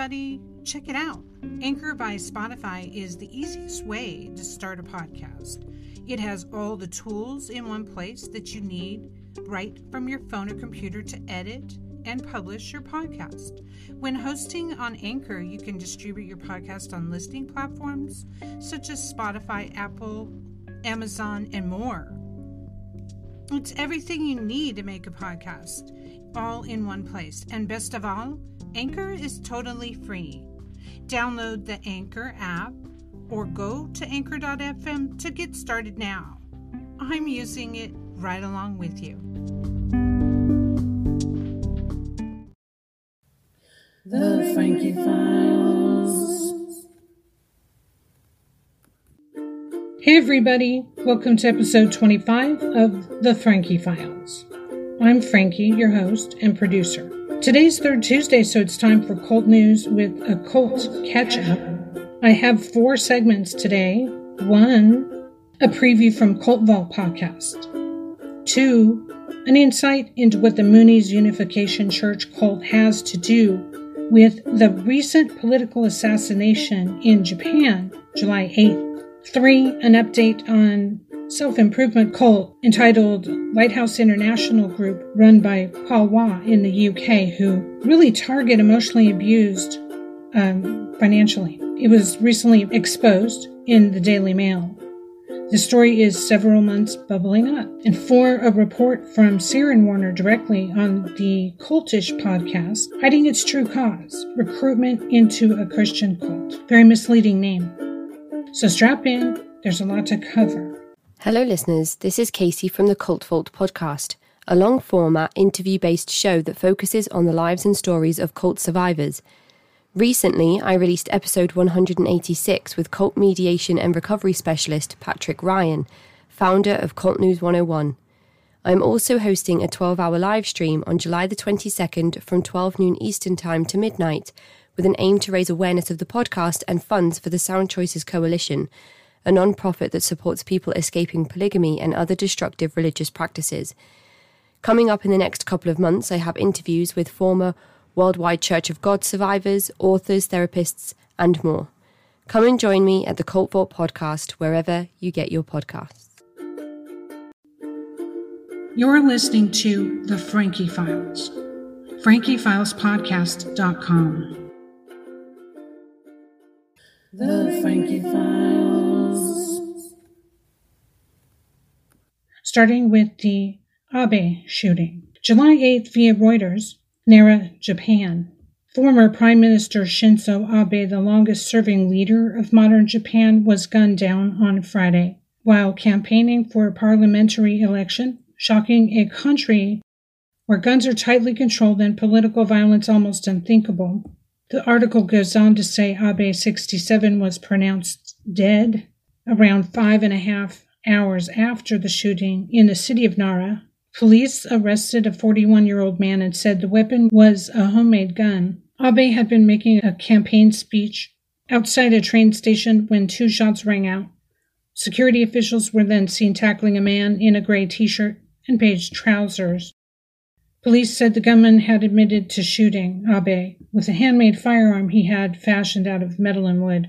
everybody, check it out. Anchor by Spotify is the easiest way to start a podcast. It has all the tools in one place that you need right from your phone or computer to edit and publish your podcast. When hosting on Anchor, you can distribute your podcast on listening platforms such as Spotify, Apple, Amazon, and more. It's everything you need to make a podcast, all in one place. And best of all, Anchor is totally free. Download the Anchor app or go to anchor.fm to get started now. I'm using it right along with you. The Frankie Files. Hey, everybody. Welcome to episode 25 of The Frankie Files. I'm Frankie, your host and producer. Today's Third Tuesday, so it's time for Cult News with a Cult Catch Up. I have four segments today. One, a preview from Cult Vault podcast. Two, an insight into what the Moonies Unification Church cult has to do with the recent political assassination in Japan, July 8th. Three, an update on self improvement cult entitled Lighthouse International Group, run by Paul Waugh in the UK, who really target emotionally abused um, financially. It was recently exposed in the Daily Mail. The story is several months bubbling up. And for a report from Syran Warner directly on the Cultish podcast, hiding its true cause recruitment into a Christian cult. Very misleading name. So strap in, there's a lot to cover. Hello, listeners. This is Kacey from the Cult Vault podcast, a long format, interview based show that focuses on the lives and stories of cult survivors. Recently, I released episode 186 with cult mediation and recovery specialist Patrick Ryan, founder of Cult News 101. I'm also hosting a 12 hour live stream on July the 22nd from 12 noon Eastern Time to midnight with an aim to raise awareness of the podcast and funds for the Sound Choices Coalition, a non profit that supports people escaping polygamy and other destructive religious practices. Coming up in the next couple of months, I have interviews with former Worldwide Church of God survivors, authors, therapists, and more. Come and join me at the Cult Vault podcast wherever you get your podcasts. You're listening to The Frankie Files, frankiefilespodcast.com. The Frankie Files. Starting with the Abe shooting. July 8th via Reuters, Nara, Japan. Former Prime Minister Shinzo Abe, the longest serving leader of modern Japan, was gunned down on Friday while campaigning for a parliamentary election, shocking a country where guns are tightly controlled and political violence almost unthinkable. The article goes on to say Abe 67 was pronounced dead around five and a half hours after the shooting in the city of Nara. Police arrested a 41 year old man and said the weapon was a homemade gun. Abe had been making a campaign speech outside a train station when two shots rang out. Security officials were then seen tackling a man in a gray t shirt and beige trousers. Police said the gunman had admitted to shooting Abe with a handmade firearm he had fashioned out of metal and wood.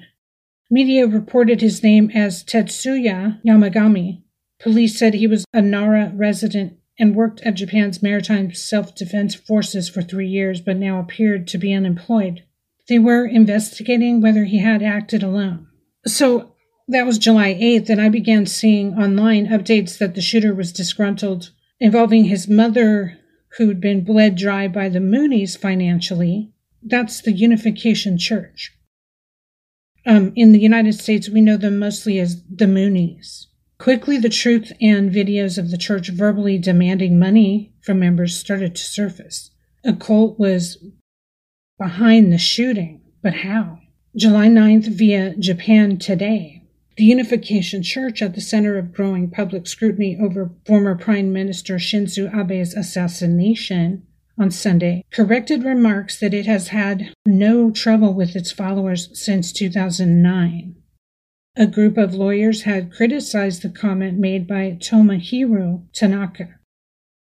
Media reported his name as Tetsuya Yamagami. Police said he was a Nara resident and worked at Japan's Maritime Self Defense Forces for three years, but now appeared to be unemployed. They were investigating whether he had acted alone. So that was July 8th, and I began seeing online updates that the shooter was disgruntled, involving his mother, who'd been bled dry by the Moonies financially. That's the Unification Church. Um, in the United States, we know them mostly as the Moonies. Quickly, the truth and videos of the church verbally demanding money from members started to surface. A cult was behind the shooting, but how? July 9th, via Japan Today, the Unification Church, at the center of growing public scrutiny over former Prime Minister Shinzo Abe's assassination on Sunday, corrected remarks that it has had no trouble with its followers since 2009. A group of lawyers had criticized the comment made by Tomohiro Tanaka,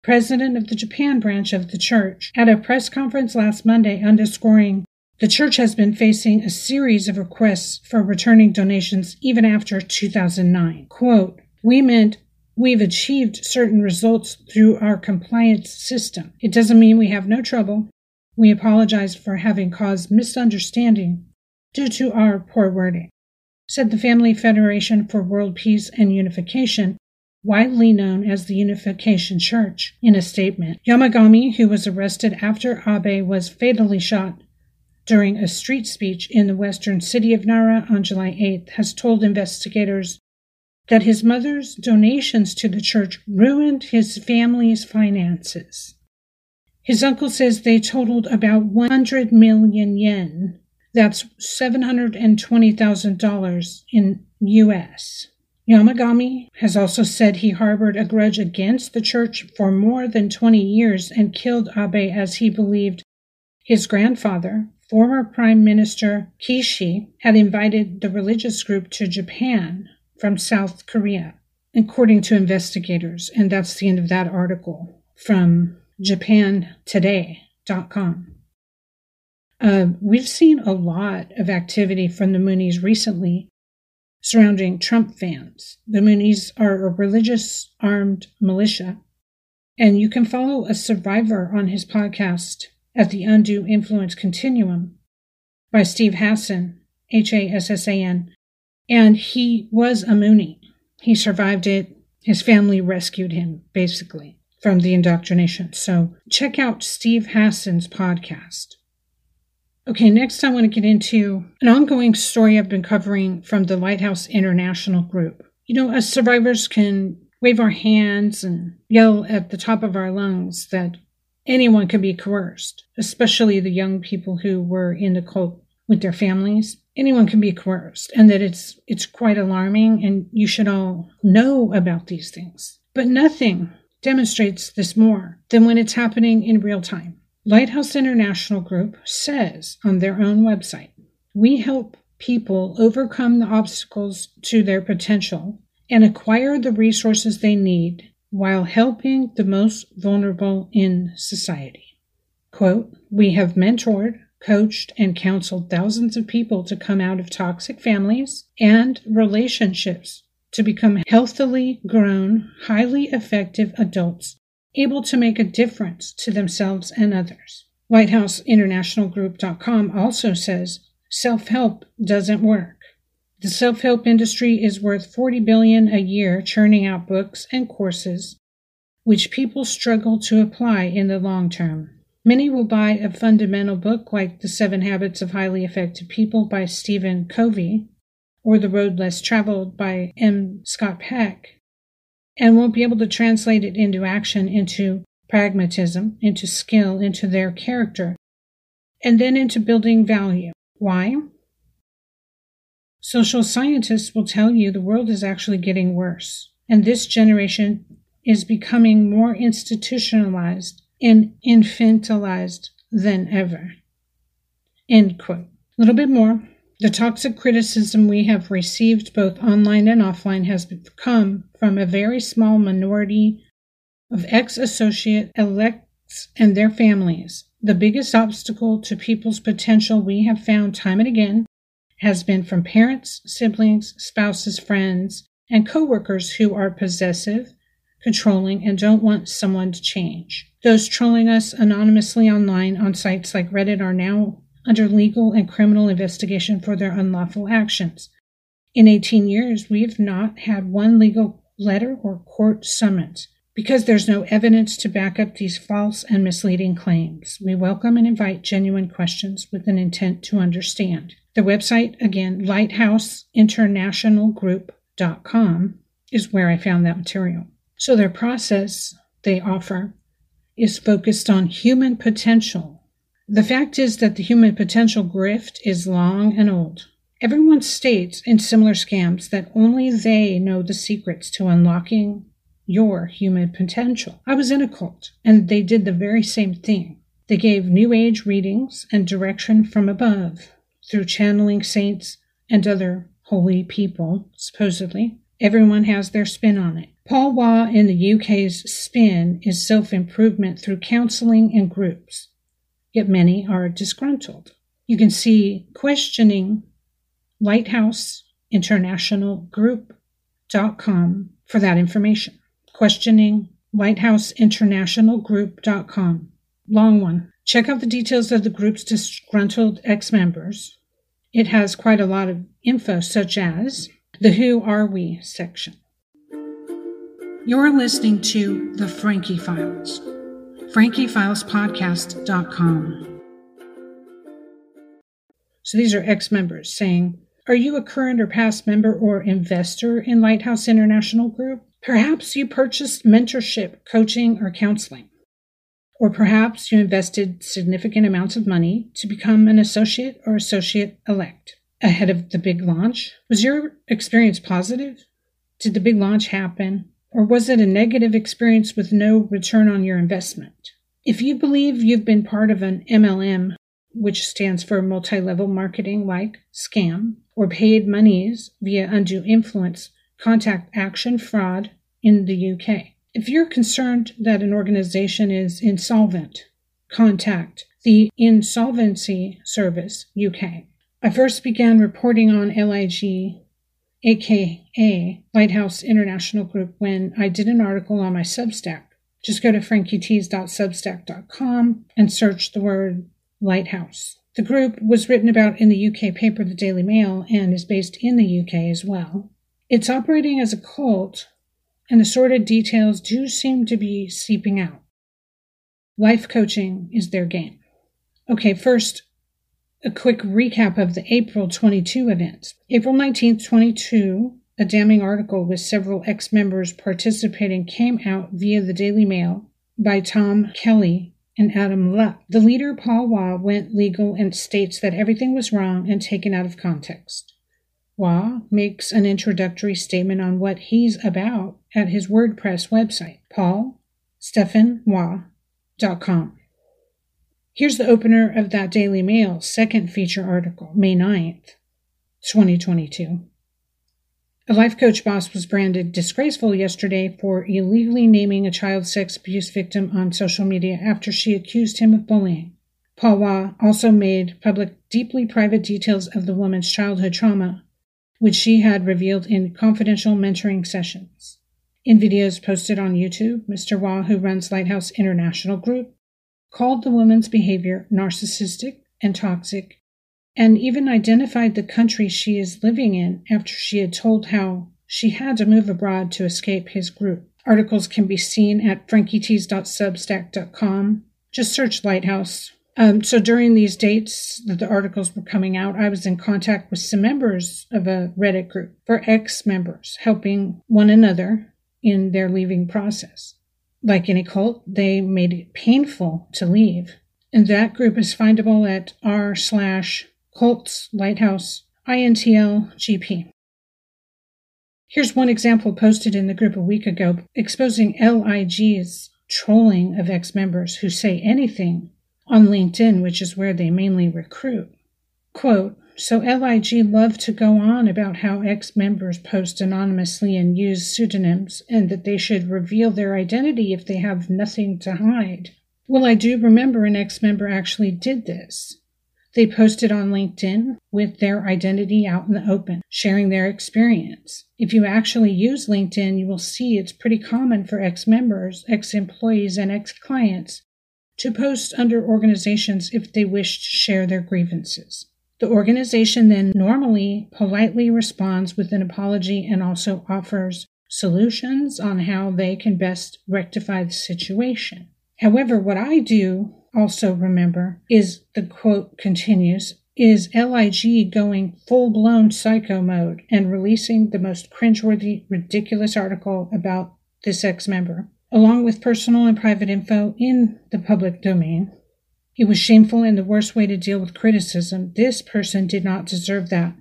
president of the Japan branch of the church, at a press conference last Monday, underscoring The church has been facing a series of requests for returning donations even after 2009. Quote, We meant we've achieved certain results through our compliance system. It doesn't mean we have no trouble. We apologize for having caused misunderstanding due to our poor wording, said the Family Federation for World Peace and Unification, widely known as the Unification Church, in a statement. Yamagami, who was arrested after Abe was fatally shot during a street speech in the western city of Nara on July 8th, has told investigators that his mother's donations to the church ruined his family's finances. His uncle says they totaled about 100 million yen. That's $720,000 in US. Yamagami has also said he harbored a grudge against the church for more than 20 years and killed Abe as he believed his grandfather, former Prime Minister Kishi, had invited the religious group to Japan from South Korea, according to investigators. And that's the end of that article from japantoday.com. Uh, we've seen a lot of activity from the Moonies recently surrounding Trump fans. The Moonies are a religious armed militia, and you can follow a survivor on his podcast at the Undue Influence Continuum by Steve Hassan, H A S S A N, and he was a Moonie. He survived it. His family rescued him, basically, from the indoctrination. So check out Steve Hassan's podcast. Okay, next I want to get into an ongoing story I've been covering from the Lighthouse International Group. You know, as survivors can wave our hands and yell at the top of our lungs that anyone can be coerced, especially the young people who were in the cult with their families. Anyone can be coerced, and that it's it's quite alarming, and you should all know about these things. But nothing demonstrates this more than when it's happening in real time. Lighthouse International Group says on their own website We help people overcome the obstacles to their potential and acquire the resources they need while helping the most vulnerable in society. Quote, We have mentored, coached, and counseled thousands of people to come out of toxic families and relationships to become healthily grown, highly effective adults able to make a difference to themselves and others. LighthouseInternationalGroup.com also says self help doesn't work. The self help industry is worth 40 billion a year churning out books and courses which people struggle to apply in the long term. Many will buy a fundamental book like The Seven Habits of Highly Effective People by Stephen Covey or The Road Less Traveled by M. Scott Peck and won't be able to translate it into action, into pragmatism, into skill, into their character, and then into building value. Why? Social scientists will tell you the world is actually getting worse, and this generation is becoming more institutionalized and infantilized than ever. End quote. A little bit more. The toxic criticism we have received both online and offline has come from a very small minority of ex associate elects and their families. The biggest obstacle to people's potential we have found time and again has been from parents, siblings, spouses, friends, and coworkers who are possessive, controlling, and don't want someone to change. Those trolling us anonymously online on sites like Reddit are now under legal and criminal investigation for their unlawful actions. In 18 years, we have not had one legal letter or court summons because there's no evidence to back up these false and misleading claims. We welcome and invite genuine questions with an intent to understand. The website, again, lighthouseinternationalgroup.com, is where I found that material. So their process they offer is focused on human potential the fact is that the human potential grift is long and old. Everyone states in similar scams that only they know the secrets to unlocking your human potential. I was in a cult, and they did the very same thing. They gave New Age readings and direction from above through channeling saints and other holy people, supposedly. Everyone has their spin on it. Paul Waugh in the UK's spin is self improvement through counseling and groups yet many are disgruntled. You can see questioning lighthouseinternationalgroup.com for that information. Questioning lighthouseinternationalgroup.com. Long one. Check out the details of the group's disgruntled ex members. It has quite a lot of info, such as the Who Are We section. You're listening to The Frankie Files, frankiefilespodcast.com. So these are ex members saying, Are you a current or past member or investor in Lighthouse International Group? Perhaps you purchased mentorship, coaching, or counseling. Or perhaps you invested significant amounts of money to become an associate or associate elect ahead of the big launch. Was your experience positive? Did the big launch happen? Or was it a negative experience with no return on your investment? If you believe you've been part of an MLM, which stands for multi level marketing like scam, or paid monies via undue influence, contact action fraud in the UK. If you're concerned that an organization is insolvent, contact the Insolvency Service UK. I first began reporting on LIG aka Lighthouse International Group, when I did an article on my Substack. Just go to frankietease.substack.com and search the word Lighthouse. The group was written about in the UK paper The Daily Mail and is based in the UK as well. It's operating as a cult, and the details do seem to be seeping out. Life coaching is their game. Okay, first, a quick recap of the April 22 events. April 19, 22, a damning article with several ex members participating came out via the Daily Mail by Tom Kelly and Adam Luck. The leader, Paul Waugh, went legal and states that everything was wrong and taken out of context. Waugh makes an introductory statement on what he's about at his WordPress website, paulstephenwaugh.com. Here's the opener of that Daily Mail second feature article, May 9th, 2022. A life coach boss was branded disgraceful yesterday for illegally naming a child sex abuse victim on social media after she accused him of bullying. Paul Waugh also made public deeply private details of the woman's childhood trauma, which she had revealed in confidential mentoring sessions. In videos posted on YouTube, Mr. Waugh, who runs Lighthouse International Group, called the woman's behavior narcissistic and toxic, and even identified the country she is living in after she had told how she had to move abroad to escape his group. Articles can be seen at frankietease.substack.com. Just search Lighthouse. Um, so during these dates that the articles were coming out, I was in contact with some members of a Reddit group for ex members, helping one another in their leaving process. Like any cult, they made it painful to leave. And that group is findable at r slash cults lighthouse intl gp. Here's one example posted in the group a week ago exposing LIG's trolling of ex members who say anything on LinkedIn, which is where they mainly recruit. Quote, so LIG love to go on about how ex members post anonymously and use pseudonyms, and that they should reveal their identity if they have nothing to hide. Well, I do remember an ex member actually did this. They posted on LinkedIn with their identity out in the open, sharing their experience. If you actually use LinkedIn, you will see it's pretty common for ex members, ex employees, and ex clients to post under organizations if they wish to share their grievances. The organization then normally politely responds with an apology and also offers solutions on how they can best rectify the situation. However, what I do also remember is the quote continues is LIG going full blown psycho mode and releasing the most cringeworthy, ridiculous article about this ex member, along with personal and private info in the public domain, it was shameful and the worst way to deal with criticism. This person did not deserve that,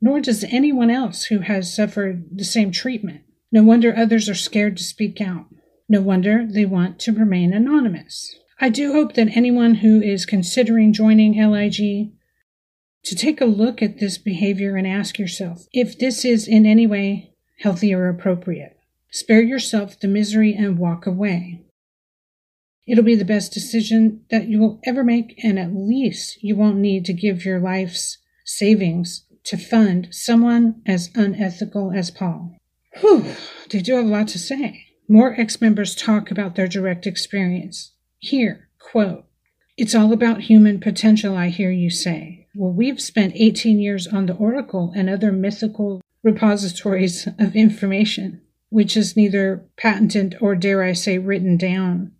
nor does anyone else who has suffered the same treatment. No wonder others are scared to speak out. No wonder they want to remain anonymous. I do hope that anyone who is considering joining LIG to take a look at this behavior and ask yourself if this is in any way healthy or appropriate. Spare yourself the misery and walk away. It'll be the best decision that you will ever make, and at least you won't need to give your life's savings to fund someone as unethical as Paul. Whew, they do have a lot to say. More ex members talk about their direct experience. Here, quote, It's all about human potential, I hear you say. Well, we've spent 18 years on the Oracle and other mythical repositories of information, which is neither patented or, dare I say, written down,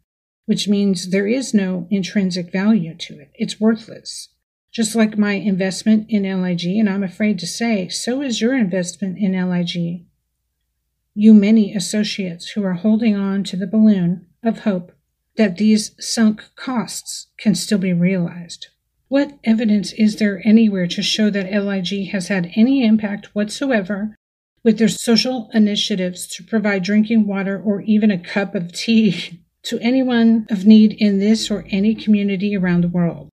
which means there is no intrinsic value to it. It's worthless. Just like my investment in LIG, and I'm afraid to say, so is your investment in LIG. You many associates who are holding on to the balloon of hope that these sunk costs can still be realized. What evidence is there anywhere to show that LIG has had any impact whatsoever with their social initiatives to provide drinking water or even a cup of tea to anyone of need in this or any community around the world?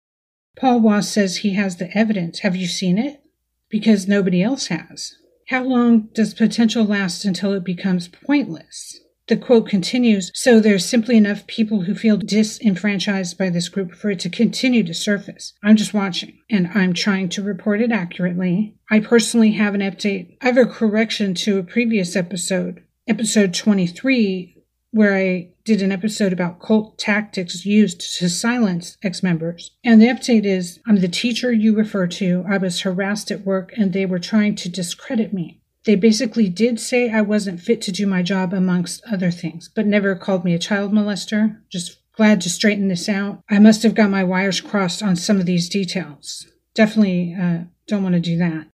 Paul Wass says he has the evidence. Have you seen it? Because nobody else has. How long does potential last until it becomes pointless? The quote continues So there's simply enough people who feel disenfranchised by this group for it to continue to surface. I'm just watching and I'm trying to report it accurately. I personally have an update. I have a correction to a previous episode, episode 23, where I did an episode about cult tactics used to silence ex members. And the update is I'm the teacher you refer to. I was harassed at work and they were trying to discredit me. They basically did say I wasn't fit to do my job, amongst other things, but never called me a child molester. Just glad to straighten this out. I must have got my wires crossed on some of these details. Definitely uh, don't want to do that.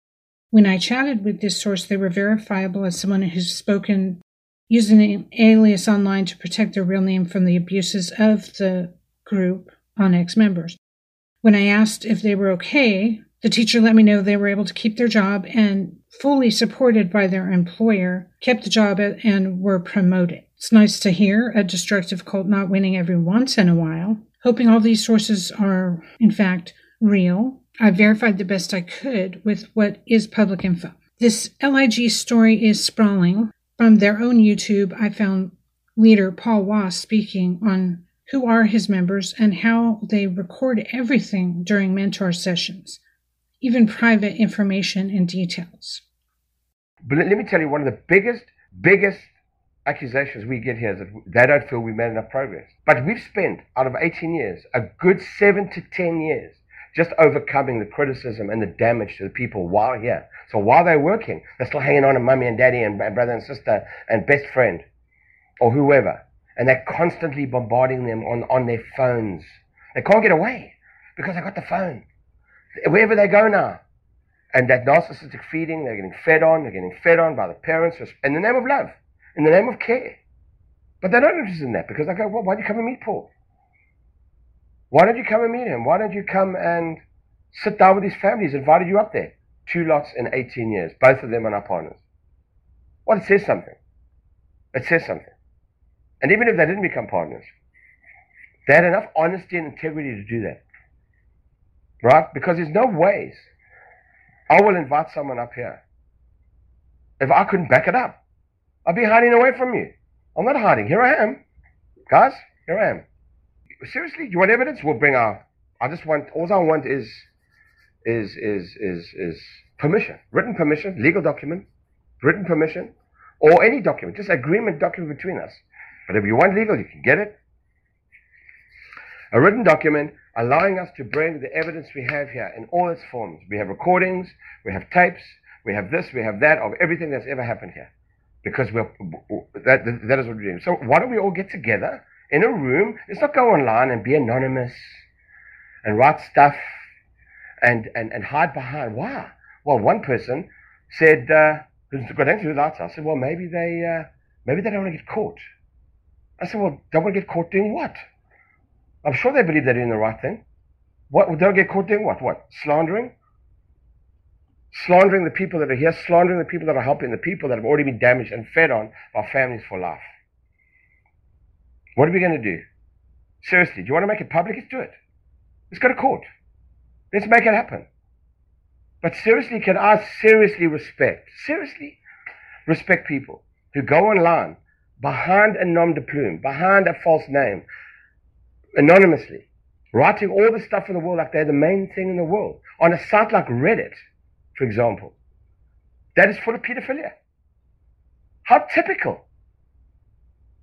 When I chatted with this source, they were verifiable as someone who's spoken using an alias online to protect their real name from the abuses of the group on ex members. When I asked if they were okay, the teacher let me know they were able to keep their job and, fully supported by their employer, kept the job and were promoted. It's nice to hear a destructive cult not winning every once in a while. Hoping all these sources are, in fact, real. I verified the best I could with what is public info. This LIG story is sprawling, from their own YouTube, I found leader Paul Wass speaking on who are his members and how they record everything during mentor sessions, even private information and details. But let me tell you, one of the biggest, biggest accusations we get here is that they don't feel we've made enough progress. But we've spent, out of 18 years, a good seven to 10 years just overcoming the criticism and the damage to the people while here. So while they're working, they're still hanging on to mummy and daddy and brother and sister and best friend or whoever. And they're constantly bombarding them on, on their phones. They can't get away because they got the phone. Wherever they go now. And that narcissistic feeding, they're getting fed on, they're getting fed on by the parents in the name of love, in the name of care. But they're not interested in that because they go, well, why do you come and meet Paul? Why don't you come and meet him? Why don't you come and sit down with his family? He's invited you up there. Two lots in 18 years. Both of them are our partners. Well, it says something. It says something. And even if they didn't become partners, they had enough honesty and integrity to do that. Right? Because there's no ways I will invite someone up here if I couldn't back it up. I'd be hiding away from you. I'm not hiding. Here I am. Guys, here I am seriously, you want evidence? We'll bring our. I just want. All I want is, is is is is permission, written permission, legal document, written permission, or any document, just agreement document between us. But if you want legal, you can get it. A written document allowing us to bring the evidence we have here in all its forms. We have recordings, we have tapes, we have this, we have that of everything that's ever happened here. Because we're, that, that is what we're doing. So why don't we all get together in a room. Let's not go online and be anonymous and write stuff and, and, and hide behind. Why? Well, one person said, uh, got into the lights. I said, well, maybe they, uh, maybe they don't want to get caught. I said, well, don't want to get caught doing what? I'm sure they believe they're doing the right thing. What? Don't get caught doing what? What? Slandering? Slandering the people that are here, slandering the people that are helping, the people that have already been damaged and fed on by families for life. What are we going to do? Seriously, do you want to make it public? Let's do it. Let's go to court. Let's make it happen. But seriously, can I seriously respect, seriously respect people who go online behind a nom de plume, behind a false name, anonymously, writing all the stuff in the world like they're the main thing in the world. On a site like Reddit, for example, that is full of pedophilia. How typical.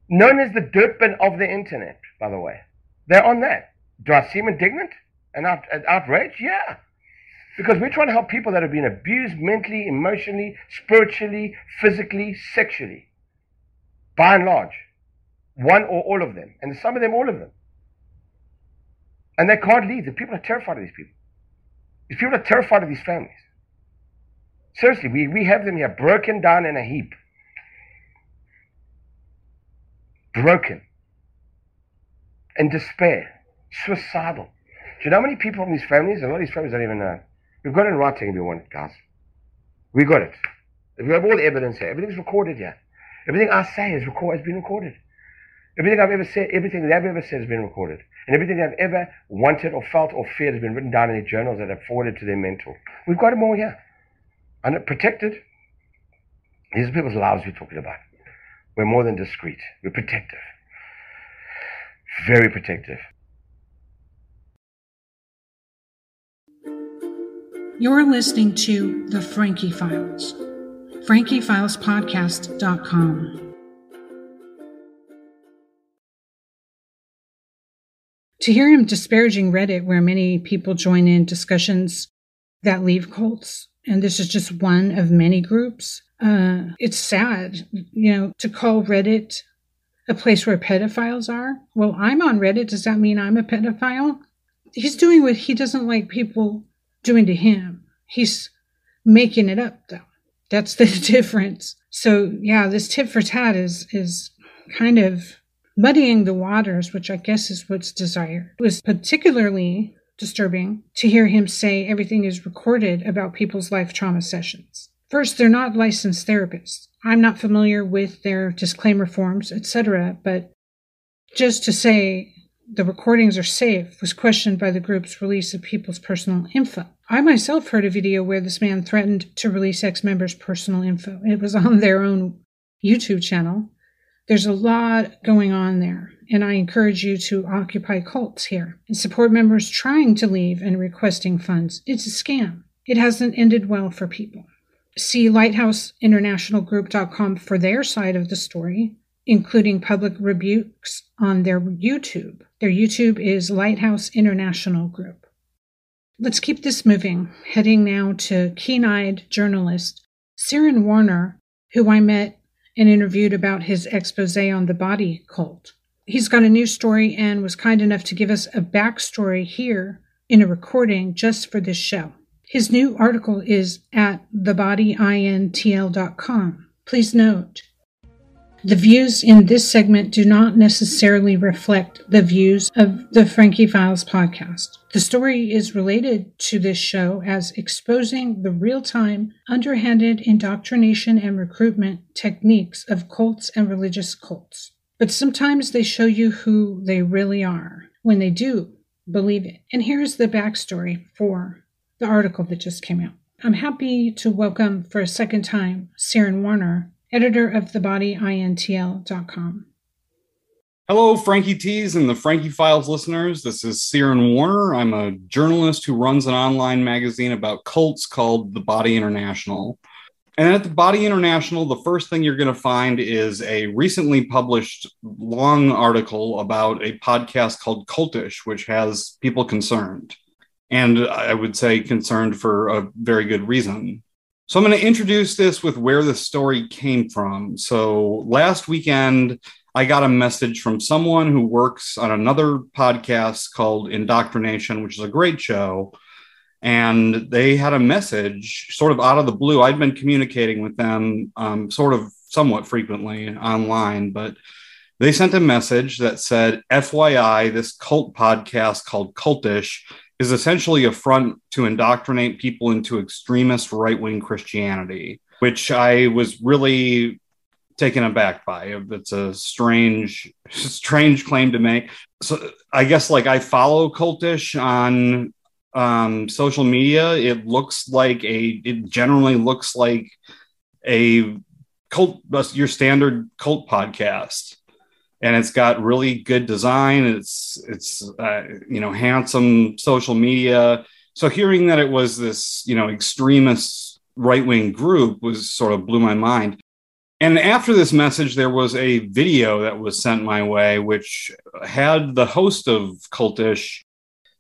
Known as the dirt bin of the internet, by the way. They're on that. Do I seem indignant and out, outraged? Yeah. Because we're trying to help people that have been abused mentally, emotionally, spiritually, physically, sexually. By and large. One or all of them. And some of them, all of them. And they can't leave. The people are terrified of these people. These people are terrified of these families. Seriously, we, we have them here broken down in a heap. Broken. In despair. Suicidal. Do you know how many people from these families? A lot of these families don't even know. We've got it in writing if you want it, guys. We got it. We have all the evidence here. Everything's recorded here. Everything I say is record, has been recorded. Everything I've ever said, everything they've ever said has been recorded. And everything they've ever wanted or felt or feared has been written down in their journals that have forwarded to their mentor. We've got them all here. And protected. These are people's lives we're talking about. We're more than discreet. We're protective. Very protective. You're listening to The Frankie Files. FrankieFilesPodcast.com. To hear him disparaging Reddit, where many people join in discussions that leave cults, and this is just one of many groups, uh, it's sad, you know, to call Reddit a place where pedophiles are. Well, I'm on Reddit. Does that mean I'm a pedophile? He's doing what he doesn't like people doing to him. He's making it up, though. That's the difference. So, yeah, this tit for tat is is kind of muddying the waters, which I guess is what's desired. It was particularly disturbing to hear him say everything is recorded about people's life trauma sessions. First, they're not licensed therapists. I'm not familiar with their disclaimer forms, etc., but just to say the recordings are safe was questioned by the group's release of people's personal info. I myself heard a video where this man threatened to release ex members' personal info. It was on their own YouTube channel. There's a lot going on there, and I encourage you to occupy cults here and support members trying to leave and requesting funds. It's a scam. It hasn't ended well for people. See LighthouseInternationalGroup.com for their side of the story, including public rebukes on their YouTube. Their YouTube is Lighthouse International Group. Let's keep this moving, heading now to keen eyed journalist Syran Warner, who I met and interviewed about his expose on the body cult. He's got a new story and was kind enough to give us a backstory here in a recording just for this show. His new article is at thebodyintl.com. Please note, the views in this segment do not necessarily reflect the views of the Frankie Files podcast. The story is related to this show as exposing the real time, underhanded indoctrination and recruitment techniques of cults and religious cults. But sometimes they show you who they really are when they do believe it. And here's the backstory for the article that just came out. I'm happy to welcome for a second time Syran Warner editor of thebodyintl.com. Hello, Frankie Tease and the Frankie Files listeners. This is Syran Warner. I'm a journalist who runs an online magazine about cults called The Body International. And at The Body International, the first thing you're going to find is a recently published long article about a podcast called Cultish, which has people concerned. And I would say concerned for a very good reason. So I'm going to introduce this with where the story came from. So last weekend, I got a message from someone who works on another podcast called Indoctrination, which is a great show. And they had a message sort of out of the blue. I'd been communicating with them um, sort of somewhat frequently online, but they sent a message that said, FYI, this cult podcast called Cultish is essentially a front to indoctrinate people into extremist right wing Christianity, which I was really taken aback by. It's a strange, strange claim to make. So I guess like I follow cultish on um, social media. It looks like a, it generally looks like a cult, your standard cult podcast. and it's got really good design. It's it's uh, you know handsome social media. So hearing that it was this you know extremist right wing group was sort of blew my mind. And after this message, there was a video that was sent my way, which had the host of Cultish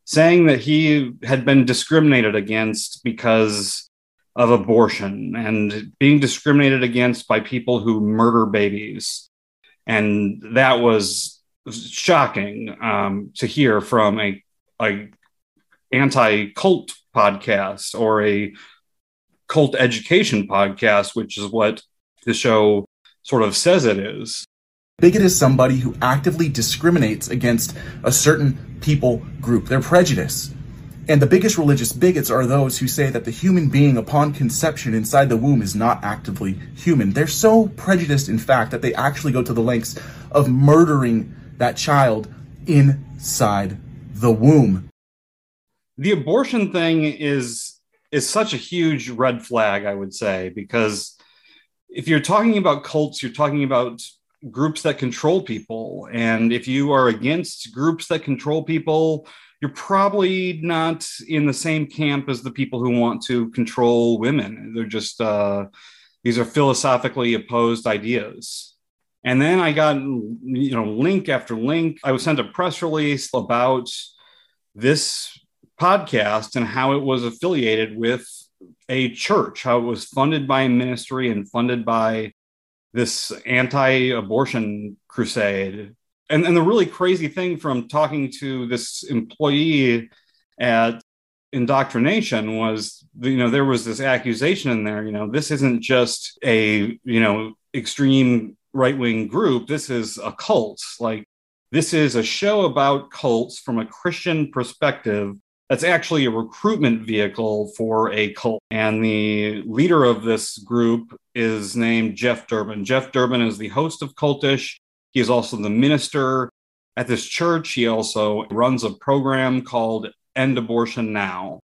saying that he had been discriminated against because of abortion and being discriminated against by people who murder babies. And that was shocking um, to hear from a, a anti-cult podcast or a cult education podcast, which is what the show sort of says it is. Bigot is somebody who actively discriminates against a certain people group, their prejudice. And the biggest religious bigots are those who say that the human being upon conception inside the womb is not actively human. They're so prejudiced, in fact, that they actually go to the lengths of murdering that child inside the womb. The abortion thing is is such a huge red flag, I would say, because if you're talking about cults, you're talking about groups that control people. And if you are against groups that control people, you're probably not in the same camp as the people who want to control women. They're just, uh, these are philosophically opposed ideas. And then I got, you know, link after link. I was sent a press release about this podcast and how it was affiliated with a church, how it was funded by a ministry and funded by this anti-abortion crusade. And, and the really crazy thing from talking to this employee at indoctrination was you know there was this accusation in there you know this isn't just a you know extreme right-wing group this is a cult like this is a show about cults from a christian perspective that's actually a recruitment vehicle for a cult. And the leader of this group is named Jeff Durbin. Jeff Durbin is the host of Cultish. He is also the minister at this church. He also runs a program called End Abortion Now.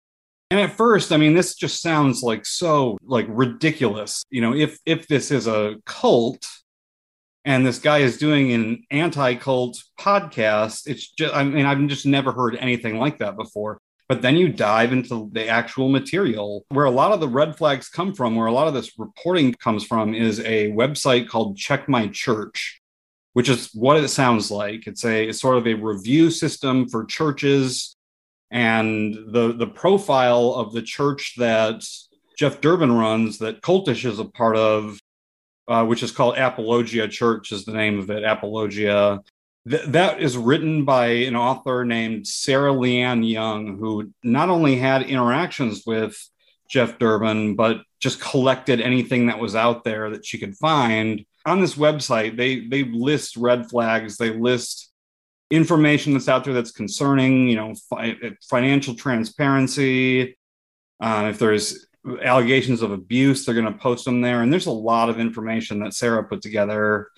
And at first, I mean, this just sounds like so like ridiculous. You know, if if this is a cult and this guy is doing an anti-cult podcast, it's just I mean, I've just never heard anything like that before. But then you dive into the actual material. Where a lot of the red flags come from, where a lot of this reporting comes from, is a website called Check My Church, which is what it sounds like. It's a it's sort of a review system for churches. And the, the profile of the church that Jeff Durbin runs, that Cultish is a part of, uh, which is called Apologia Church, is the name of it. Apologia Th- that is written by an author named Sarah Leanne Young, who not only had interactions with Jeff Durbin, but just collected anything that was out there that she could find. On this website, they they list red flags, they list information that's out there that's concerning, you know, fi- financial transparency. Uh, if there's allegations of abuse, they're going to post them there. And there's a lot of information that Sarah put together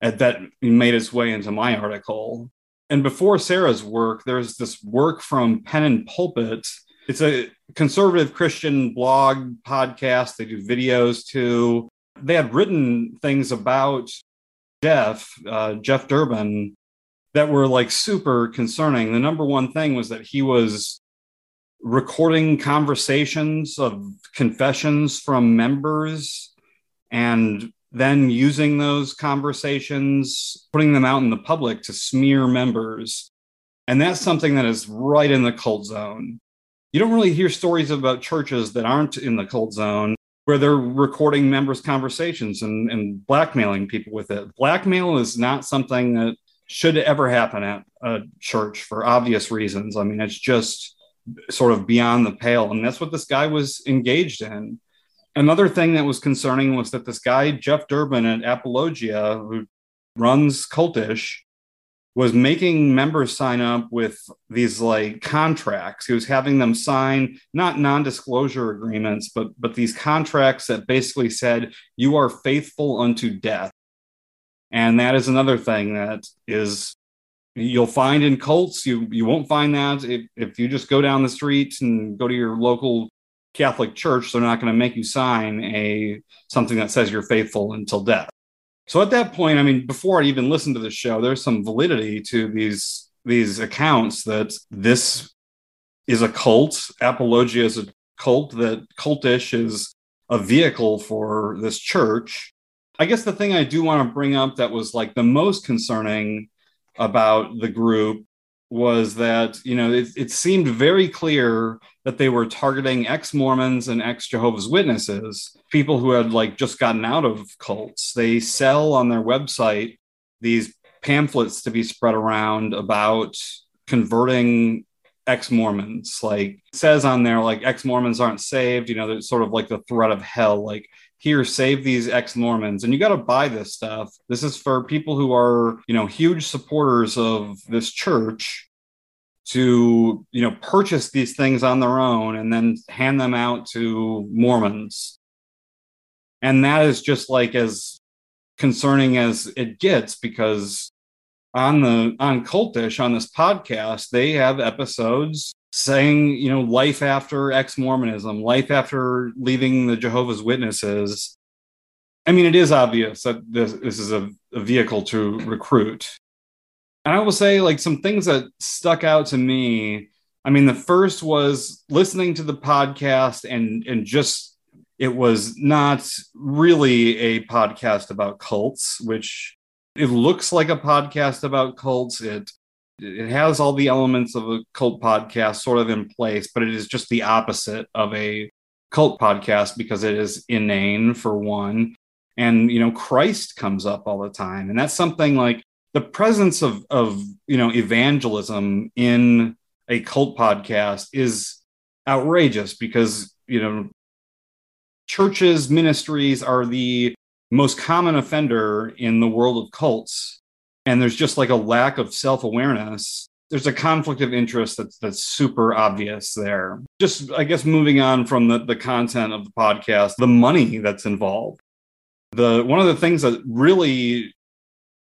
that made its way into my article. And before Sarah's work, there's this work from Pen and Pulpit. It's a conservative Christian blog podcast. They do videos too. They had written things about Jeff, uh, Jeff Durbin, that were like super concerning. The number one thing was that he was recording conversations of confessions from members and then using those conversations, putting them out in the public to smear members. And that's something that is right in the cult zone. You don't really hear stories about churches that aren't in the cult zone where they're recording members' conversations and, and blackmailing people with it. Blackmail is not something that should ever happen at a church for obvious reasons. I mean, it's just sort of beyond the pale. And that's what this guy was engaged in another thing that was concerning was that this guy Jeff Durbin at Apologia, who runs Cultish, was making members sign up with these like contracts. He was having them sign not non-disclosure agreements, but but these contracts that basically said you are faithful unto death. And that is another thing that is you'll find in cults. You you won't find that if, if you just go down the street and go to your local Catholic Church, they're not going to make you sign a something that says you're faithful until death. So at that point, I mean, before I even listened to the show, there's some validity to these these accounts that this is a cult. Apologia is a cult. That cultish is a vehicle for this church. I guess the thing I do want to bring up that was like the most concerning about the group was that you know it, it seemed very clear that they were targeting ex-mormons and ex-jehovah's witnesses people who had like just gotten out of cults. They sell on their website these pamphlets to be spread around about converting ex-mormons. Like says on there like ex-mormons aren't saved you know there's sort of like the threat of hell. Like here save these ex-mormons and you got to buy this stuff. This is for people who are you know huge supporters of this church to you know purchase these things on their own and then hand them out to mormons. And that is just like as concerning as it gets because on the on cultish on this podcast they have episodes saying, you know, life after ex Mormonism, life after leaving the Jehovah's Witnesses. I mean, it is obvious that this, this is a, a vehicle to recruit. And I will say, like, some things that stuck out to me. I mean, the first was listening to the podcast and and just it was not really a podcast about cults, which it looks like a podcast about cults. It it has all the elements of a cult podcast sort of in place, but it is just the opposite of a cult podcast because it is inane for one. And, you know, Christ comes up all the time. And that's something like the presence of, of you know, evangelism in a cult podcast is outrageous because, you know, churches, ministries are the most common offender in the world of cults and there's just like a lack of self-awareness there's a conflict of interest that's that's super obvious there. Just i guess moving on from the, the content of the podcast the money that's involved. The one of the things that really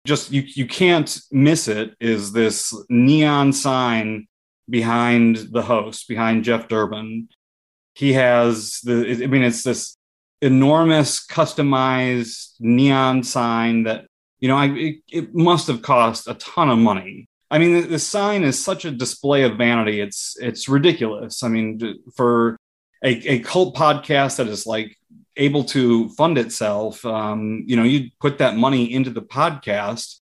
just you you can't miss it is this neon sign behind the host behind jeff durbin. He has the i mean it's this enormous customized neon sign that you know, I, it, it must have cost a ton of money. I mean, the, the, sign is such a display of vanity. It's it's ridiculous. I mean, for a, a cult podcast that is like able to fund itself, um, you know, you'd put that money into the podcast,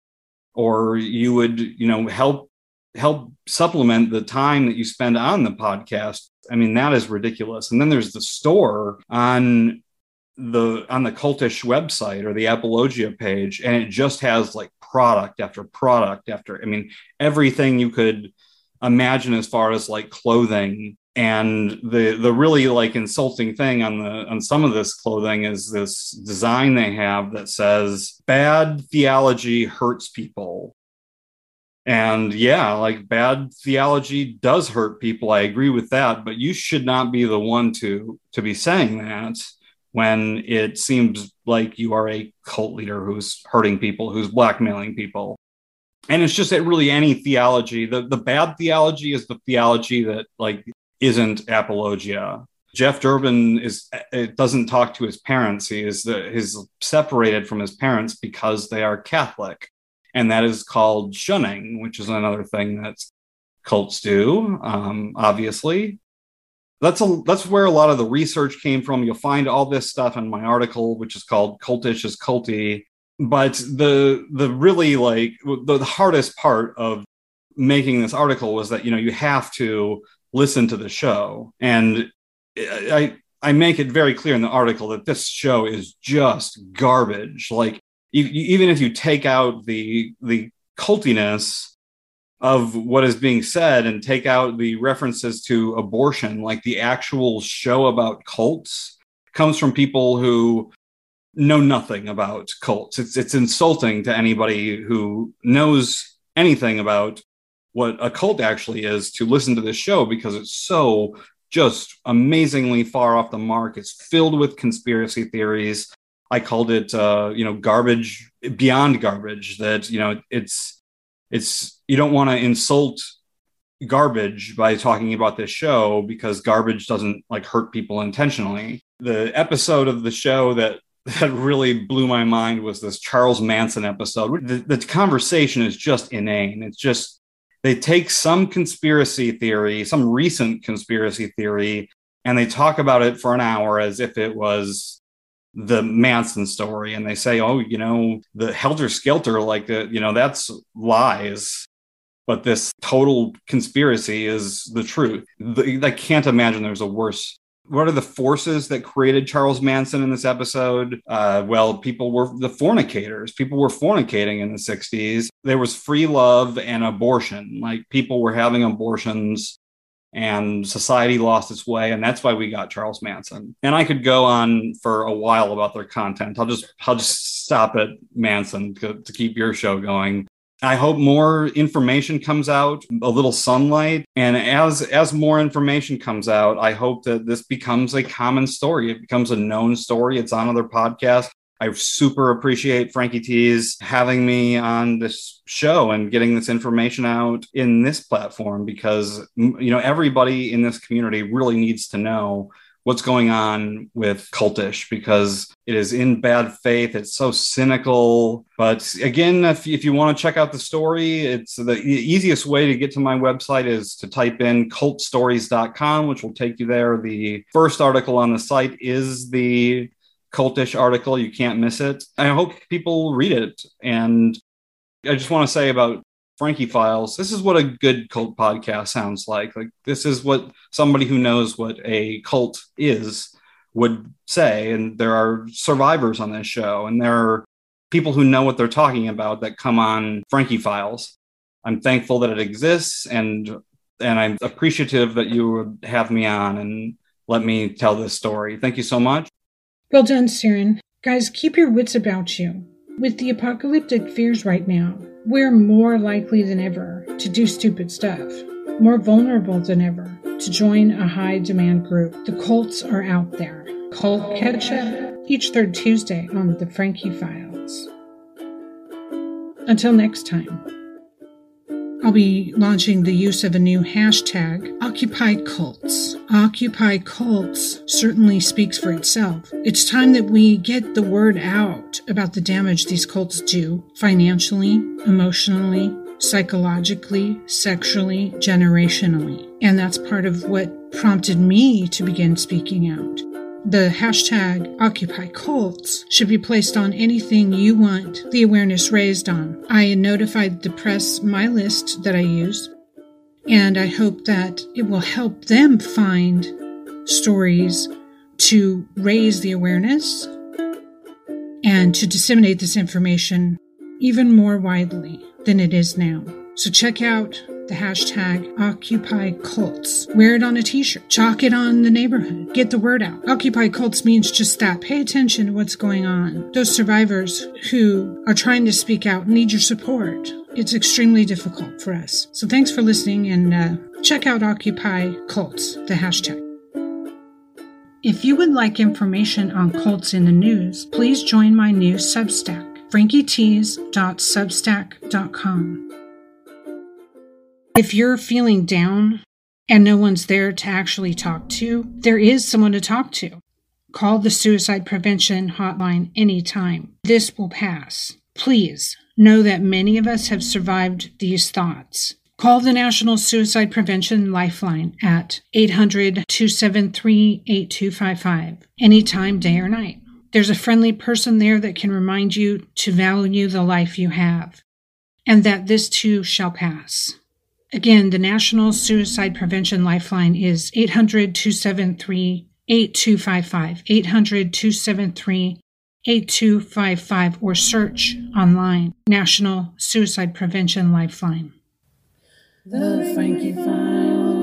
or you would, you know, help help supplement the time that you spend on the podcast. I mean, that is ridiculous. And then there's the store on the on the cultish website or the apologia page and it just has like product after product after i mean everything you could imagine as far as like clothing. And the the really like insulting thing on the on some of this clothing is this design they have that says bad theology hurts people. And yeah like bad theology does hurt people. I agree with that but you should not be the one to to be saying that when it seems like you are a cult leader who's hurting people, who's blackmailing people. And it's just that really any theology, the, the bad theology is the theology that like isn't apologia. Jeff Durbin is it doesn't talk to his parents. He is the, he's separated from his parents because they are Catholic, and that is called shunning, which is another thing that cults do. Um, obviously, that's a that's where a lot of the research came from. You'll find all this stuff in my article, which is called "Cultish is Culty." But the the really like the, the hardest part of making this article was that you know you have to listen to the show, and I I make it very clear in the article that this show is just garbage. Like you, you, even if you take out the the cultiness of what is being said and take out the references to abortion, like the actual show about cults comes from people who know nothing about cults. It's it's insulting to anybody who knows anything about what a cult actually is to listen to this show because it's so just amazingly far off the mark. It's filled with conspiracy theories. I called it, uh, you know, garbage beyond garbage. That you know, it's it's you don't want to insult garbage by talking about this show because garbage doesn't like hurt people intentionally. The episode of the show that that really blew my mind was this Charles Manson episode. The, the conversation is just inane. It's just they take some conspiracy theory, some recent conspiracy theory, and they talk about it for an hour as if it was the Manson story. And they say, oh, you know, the Helter Skelter, like, the, you know, that's lies. But this total conspiracy is the truth. The, I can't imagine there's a worse what are the forces that created Charles Manson in this episode? Uh, well, people were the fornicators. People were fornicating in the 60s. There was free love and abortion. Like people were having abortions and society lost its way. And that's why we got Charles Manson. And I could go on for a while about their content. I'll just, I'll just stop at Manson to, to keep your show going. I hope more information comes out, a little sunlight. And as as more information comes out, I hope that this becomes a common story. It becomes a known story. It's on other podcasts. I super appreciate Frankie Tease having me on this show and getting this information out in this platform because you know everybody in this community really needs to know what's going on with cultish because it is in bad faith. It's so cynical. But again if, if you want to check out the story it's the easiest way to get to my website is to type in cultstories.com which will take you there. The first article on the site is the cultish article. You can't miss it. I hope people read it. And i just want to say about Frankie Files, this is what a good cult podcast sounds like. Like this is what somebody who knows what a cult is would say. And there are survivors on this show, and there are people who know what they're talking about that come on Frankie Files. I'm thankful that it exists, and and I'm appreciative that you would have me on and let me tell this story. Thank you so much. Well done, Syran. Guys, keep your wits about you. With the apocalyptic fears right now, we're more likely than ever to do stupid stuff, more vulnerable than ever to join a high demand group. The cults are out there. Cult Catch each third Tuesday on the Frankie Files. Until next time. I'll be launching the use of a new hashtag, Occupy Cults. Occupy Cults certainly speaks for itself. It's time that we get the word out about the damage these cults do financially, emotionally, psychologically, sexually, generationally. And that's part of what prompted me to begin speaking out. The hashtag Occupy Cults should be placed on anything you want the awareness raised on. I notified the press my list that I use, and I hope that it will help them find stories to raise the awareness and to disseminate this information even more widely than it is now. So check out the hashtag Occupy Cults. Wear it on a t shirt, chalk it on the neighborhood, get the word out. Occupy Cults means just that. Pay attention to what's going on. Those survivors who are trying to speak out need your support. It's extremely difficult for us. So thanks for listening and uh, check out Occupy Cults, the hashtag. If you would like information on cults in the news, please join my new Substack, frankietease.substack.com. If you're feeling down and no one's there to actually talk to, there is someone to talk to. Call the suicide prevention hotline anytime. This will pass. Please know that many of us have survived these thoughts. Call the National Suicide Prevention Lifeline at 800 273 8255 anytime, day or night. There's a friendly person there that can remind you to value the life you have and that this too shall pass. Again, the National Suicide Prevention Lifeline is 800 273 8255. 800 273 8255 or search online National Suicide Prevention Lifeline. The Frankie Files.